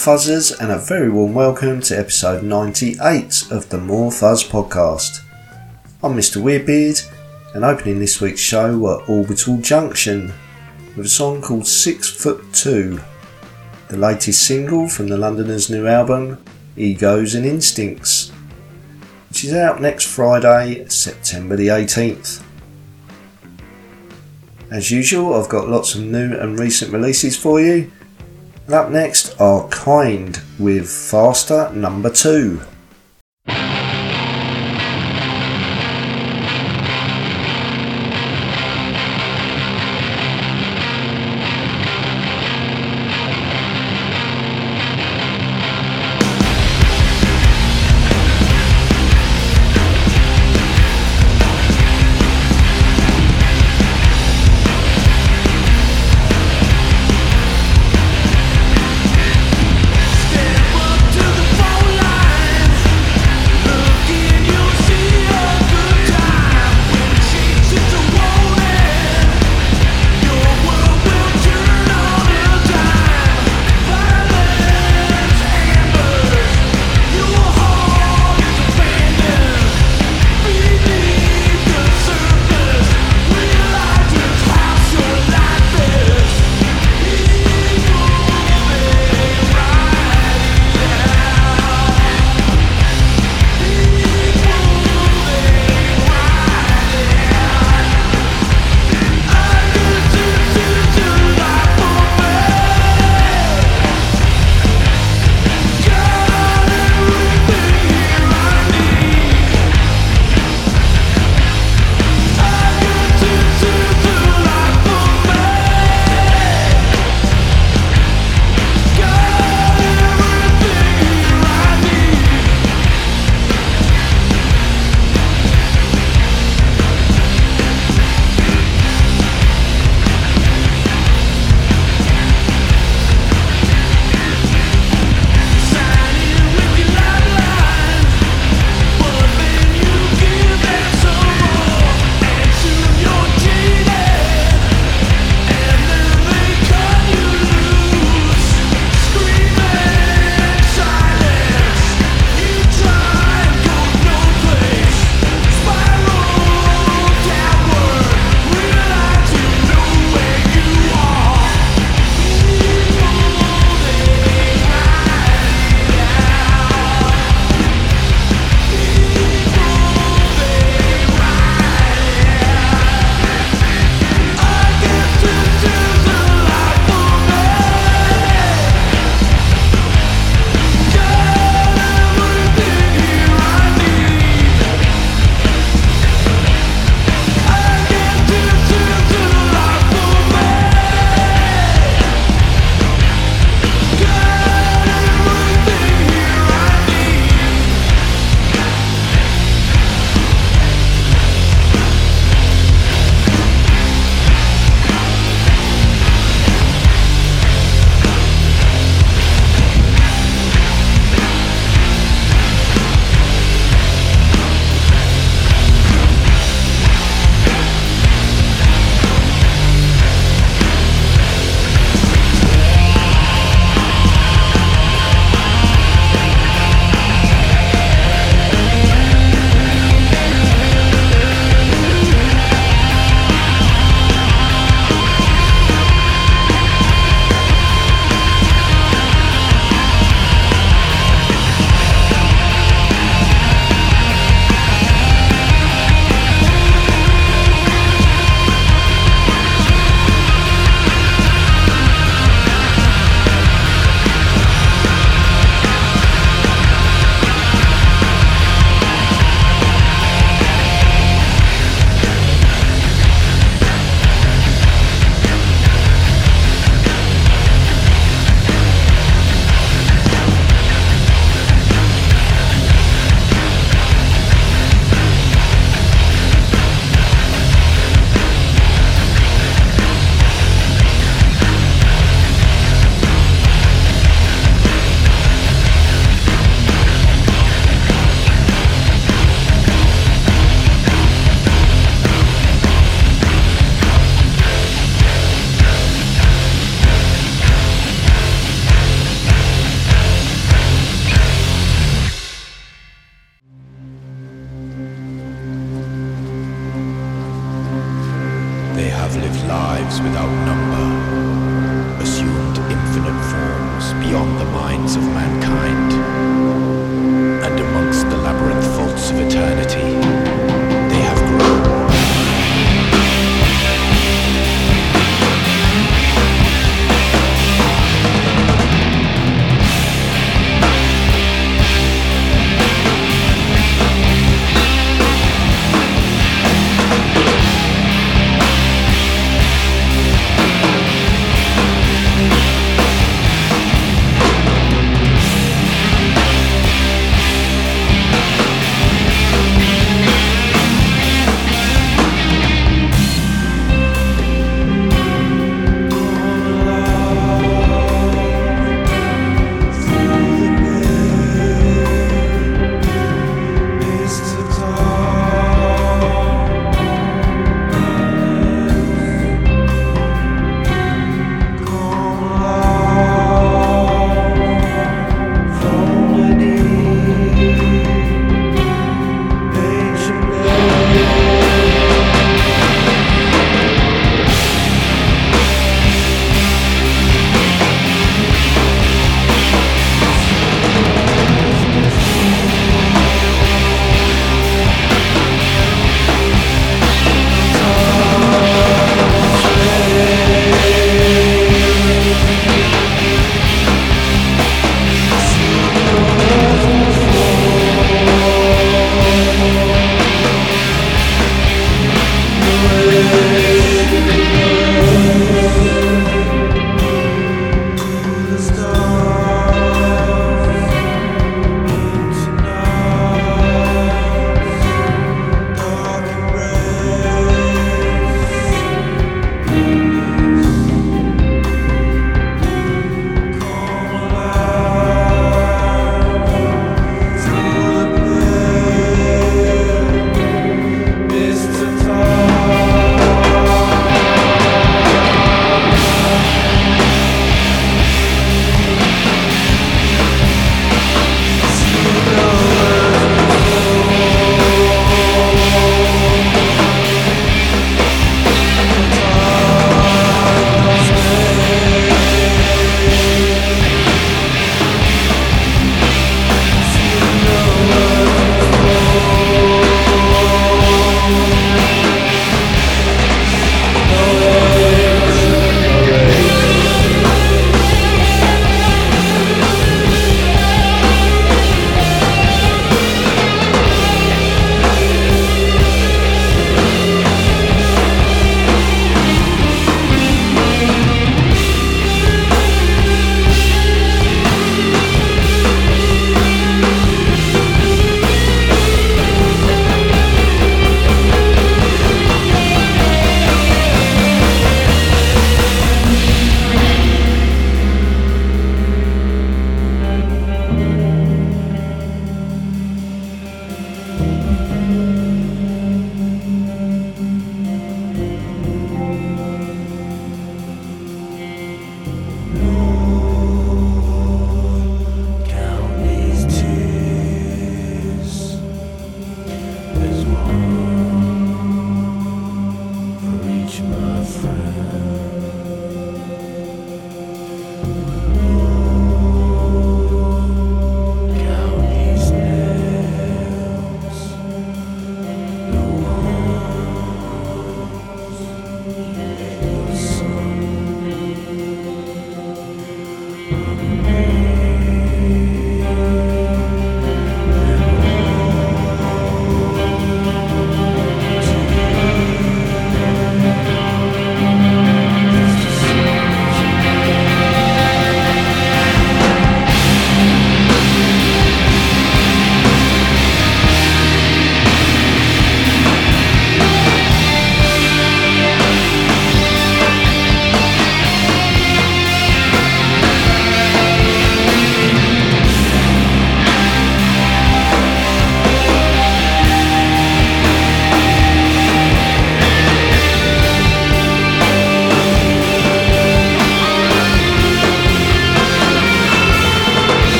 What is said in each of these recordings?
Fuzzers, and a very warm welcome to episode 98 of the More Fuzz podcast. I'm Mr. Weirdbeard, and opening this week's show were Orbital Junction with a song called Six Foot Two, the latest single from the Londoners' new album, Egos and Instincts, which is out next Friday, September the 18th. As usual, I've got lots of new and recent releases for you up next are Kind with Faster number two. of mankind.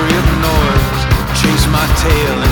Tapestry of noise. Chase my tail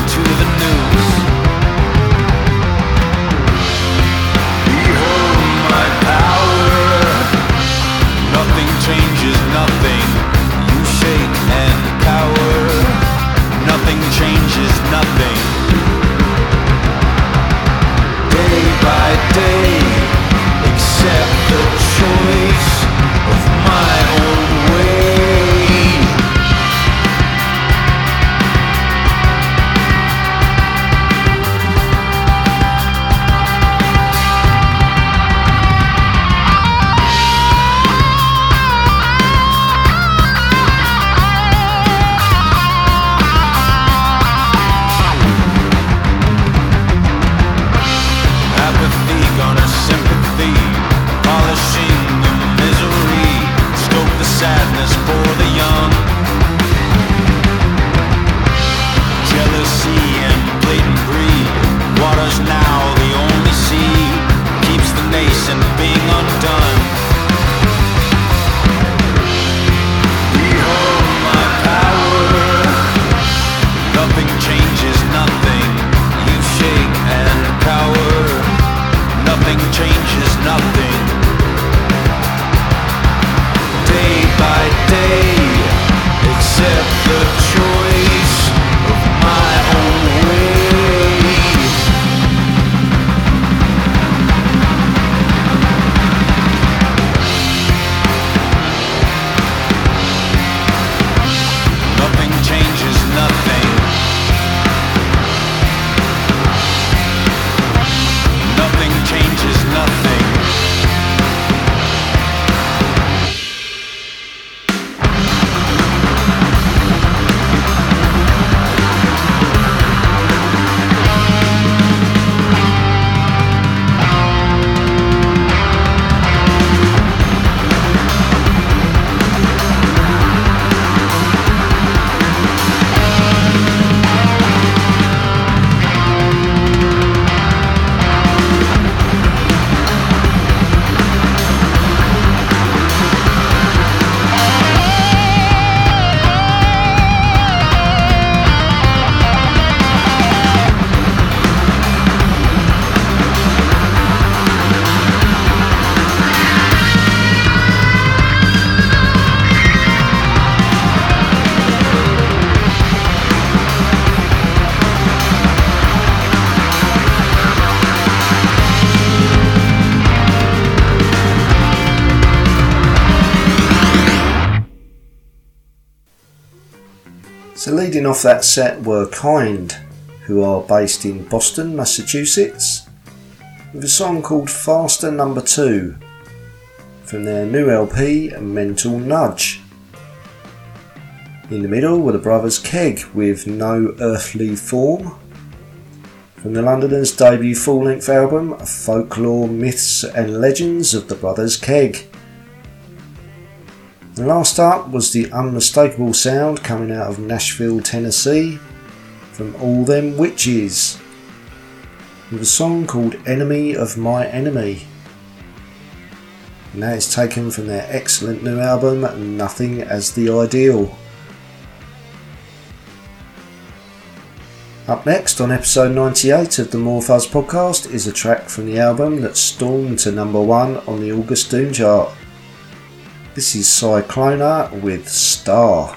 Off that set were Kind, who are based in Boston, Massachusetts, with a song called Faster Number 2 from their new LP, Mental Nudge. In the middle were the brothers Keg with No Earthly Form. From the Londoners' debut full length album, Folklore, Myths and Legends of the Brothers Keg. And last up was the unmistakable sound coming out of Nashville, Tennessee, from All Them Witches, with a song called Enemy of My Enemy. And that is taken from their excellent new album, Nothing as the Ideal. Up next on episode 98 of the More Fuzz podcast is a track from the album that stormed to number one on the August Doom chart. This is Psychlona with Star.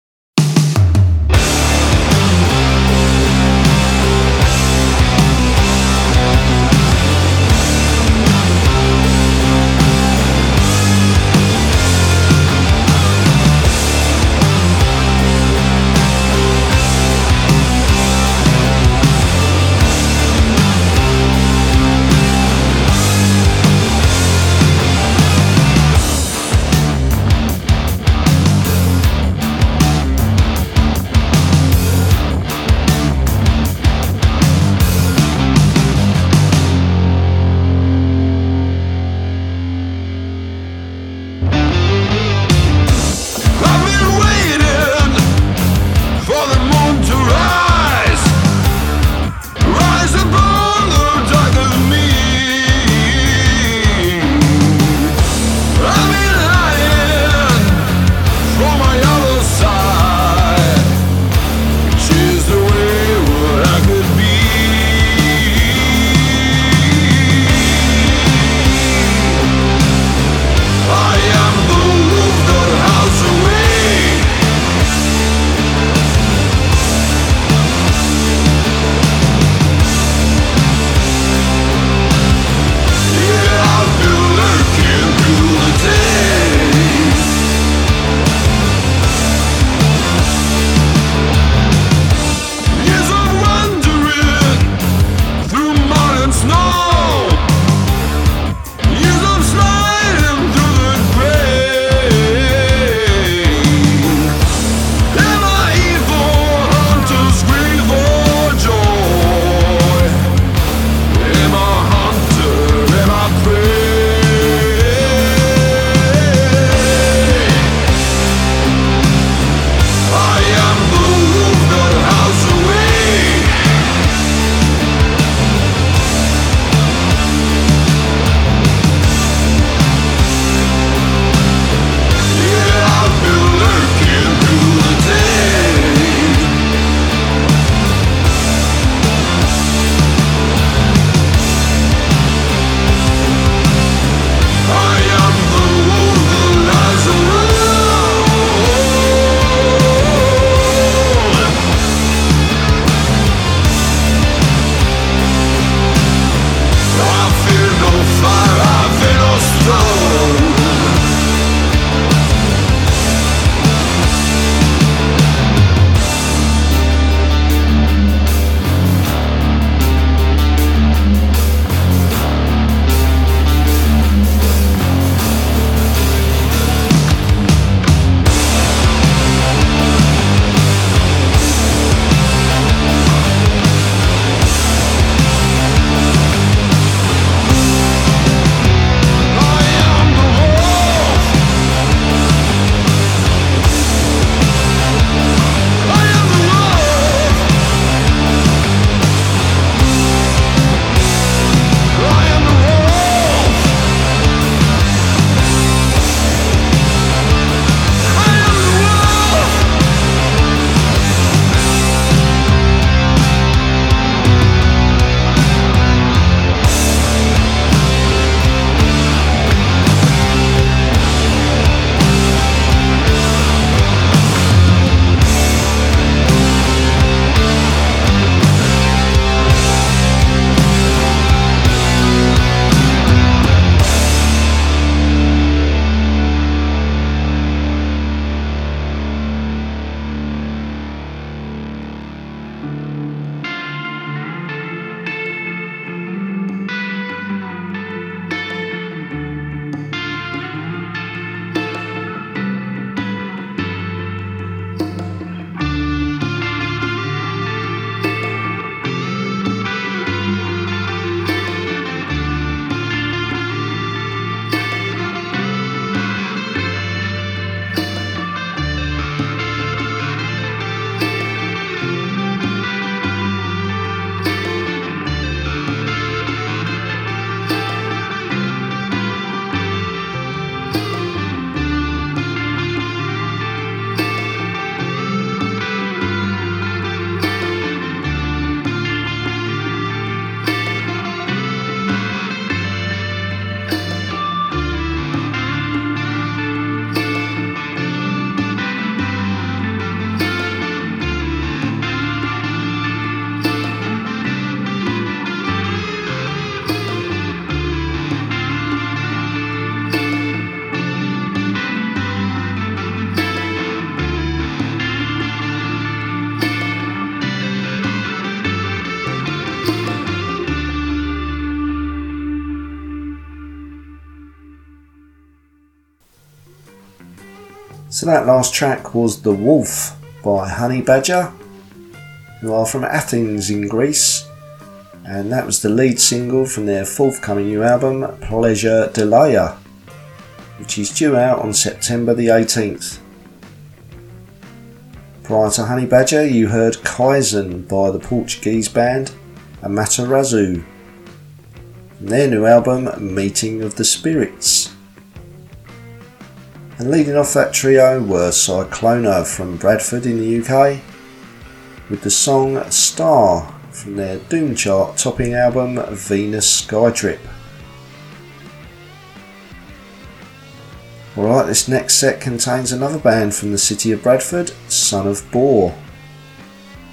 So that last track was The Wolf by Honey Badger, who are from Athens in Greece, and that was the lead single from their forthcoming new album, Pleasure Delaya, which is due out on September the 18th. Prior to Honey Badger, you heard Kaizen by the Portuguese band Amaterasu, their new album, Meeting of the Spirits. And leading off that trio were Psychlona from Bradford in the UK, with the song Star from their Doom chart topping album Venus Skytrip. Alright, this next set contains another band from the city of Bradford, Son of Boar.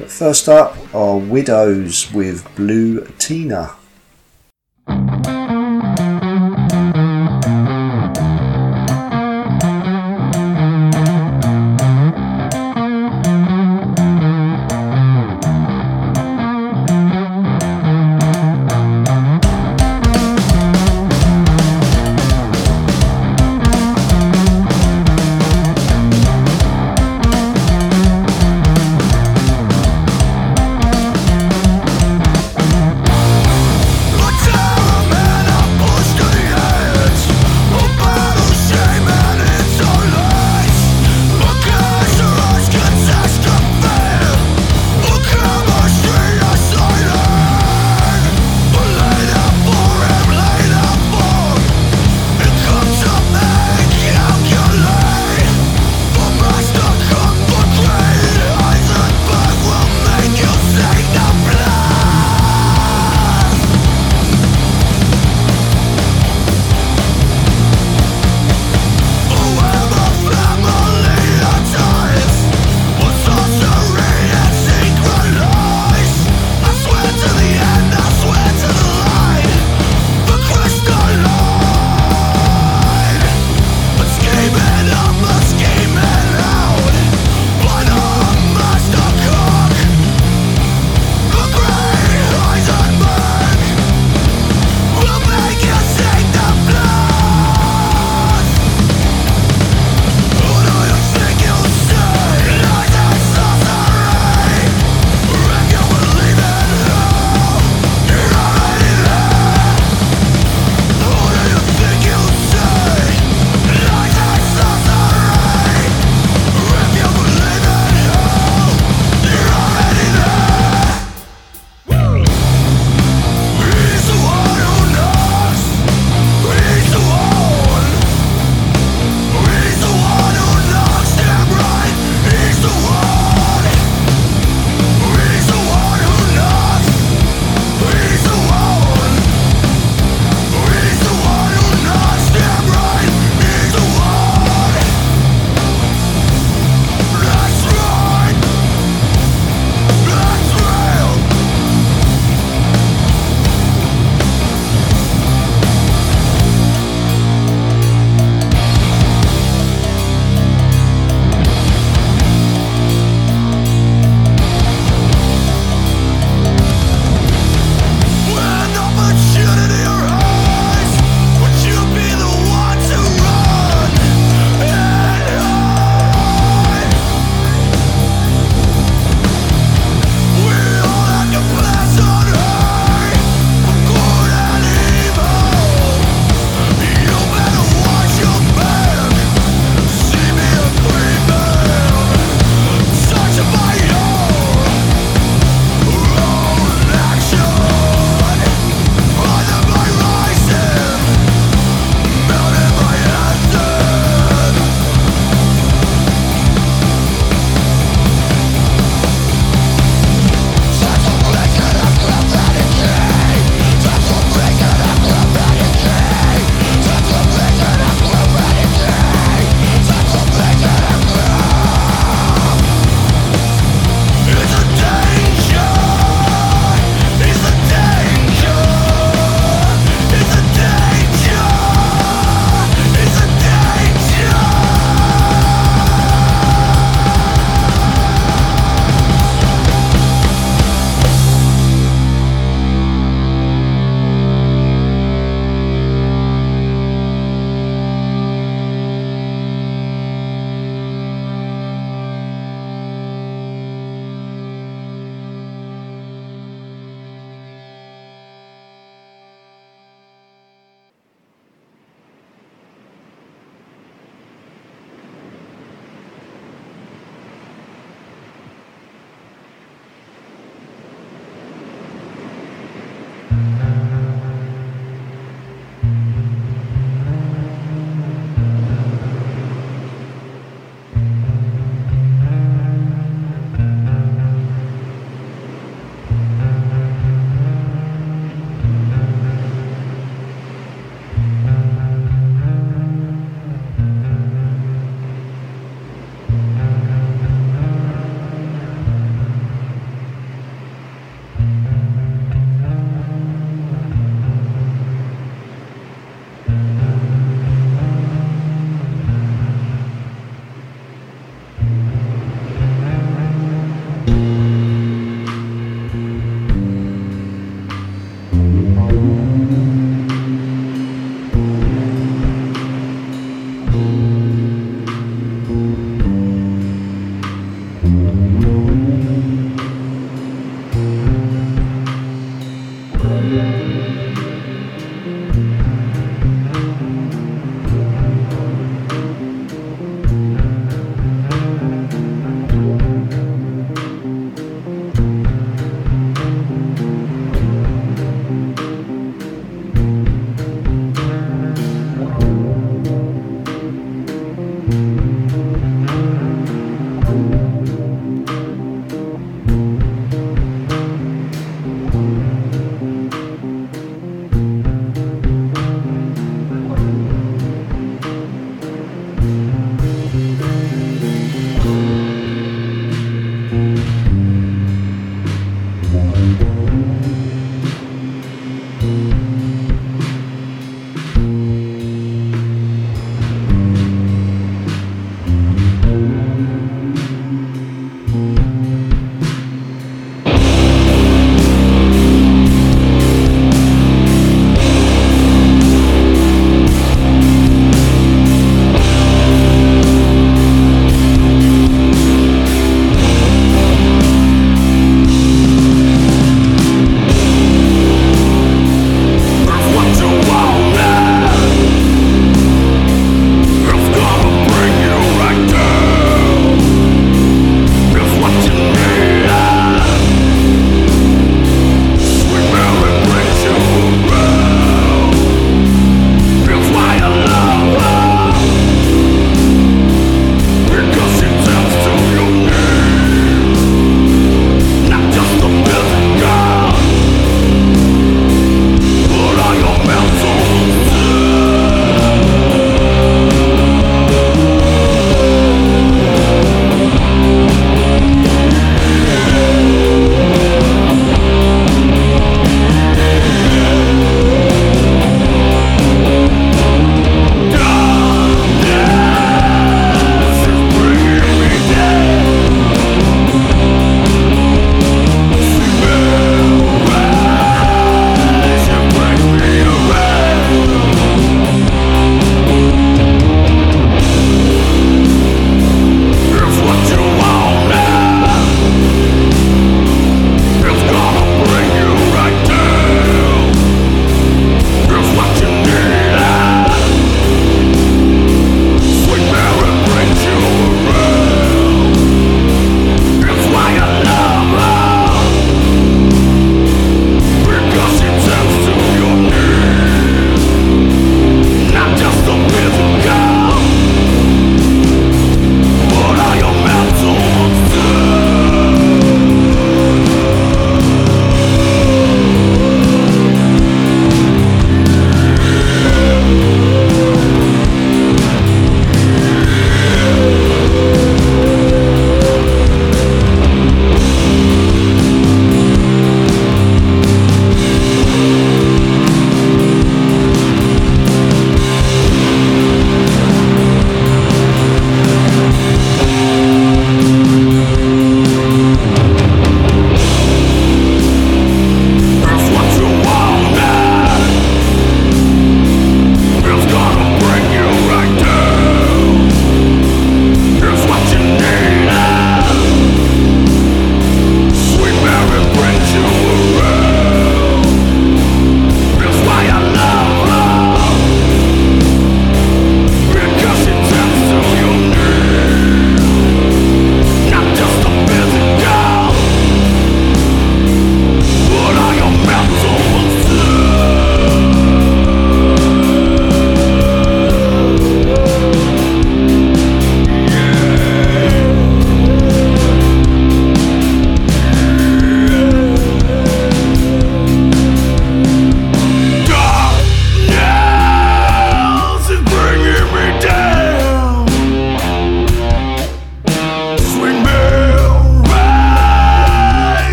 But first up are Widows with Blue Tina.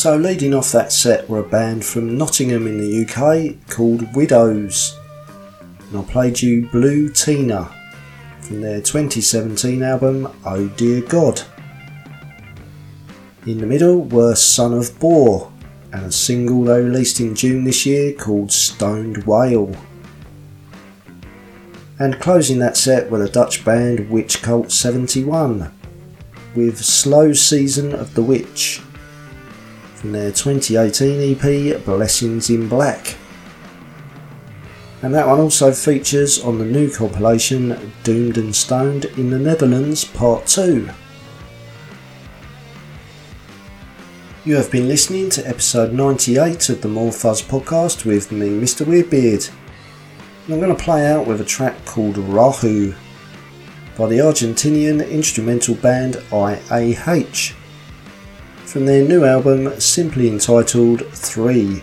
So, leading off that set were a band from Nottingham in the UK called Widows. And I played you Blue Tina from their 2017 album Oh Dear God. In the middle were Son of Boar and a single they released in June this year called Stoned Whale. And closing that set were the Dutch band Witch Cult 71 with Slow Season of the Witch from their 2018 EP Blessings in Black. And that one also features on the new compilation Doomed and Stoned in the Netherlands Part 2. You have been listening to episode 98 of the More Fuzz podcast with me, Mr. Weirdbeard. And I'm going to play out with a track called Rahu by the Argentinian instrumental band IAH from their new album simply entitled 3.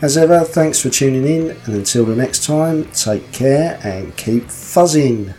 As ever, thanks for tuning in, and until the next time, take care and keep fuzzing.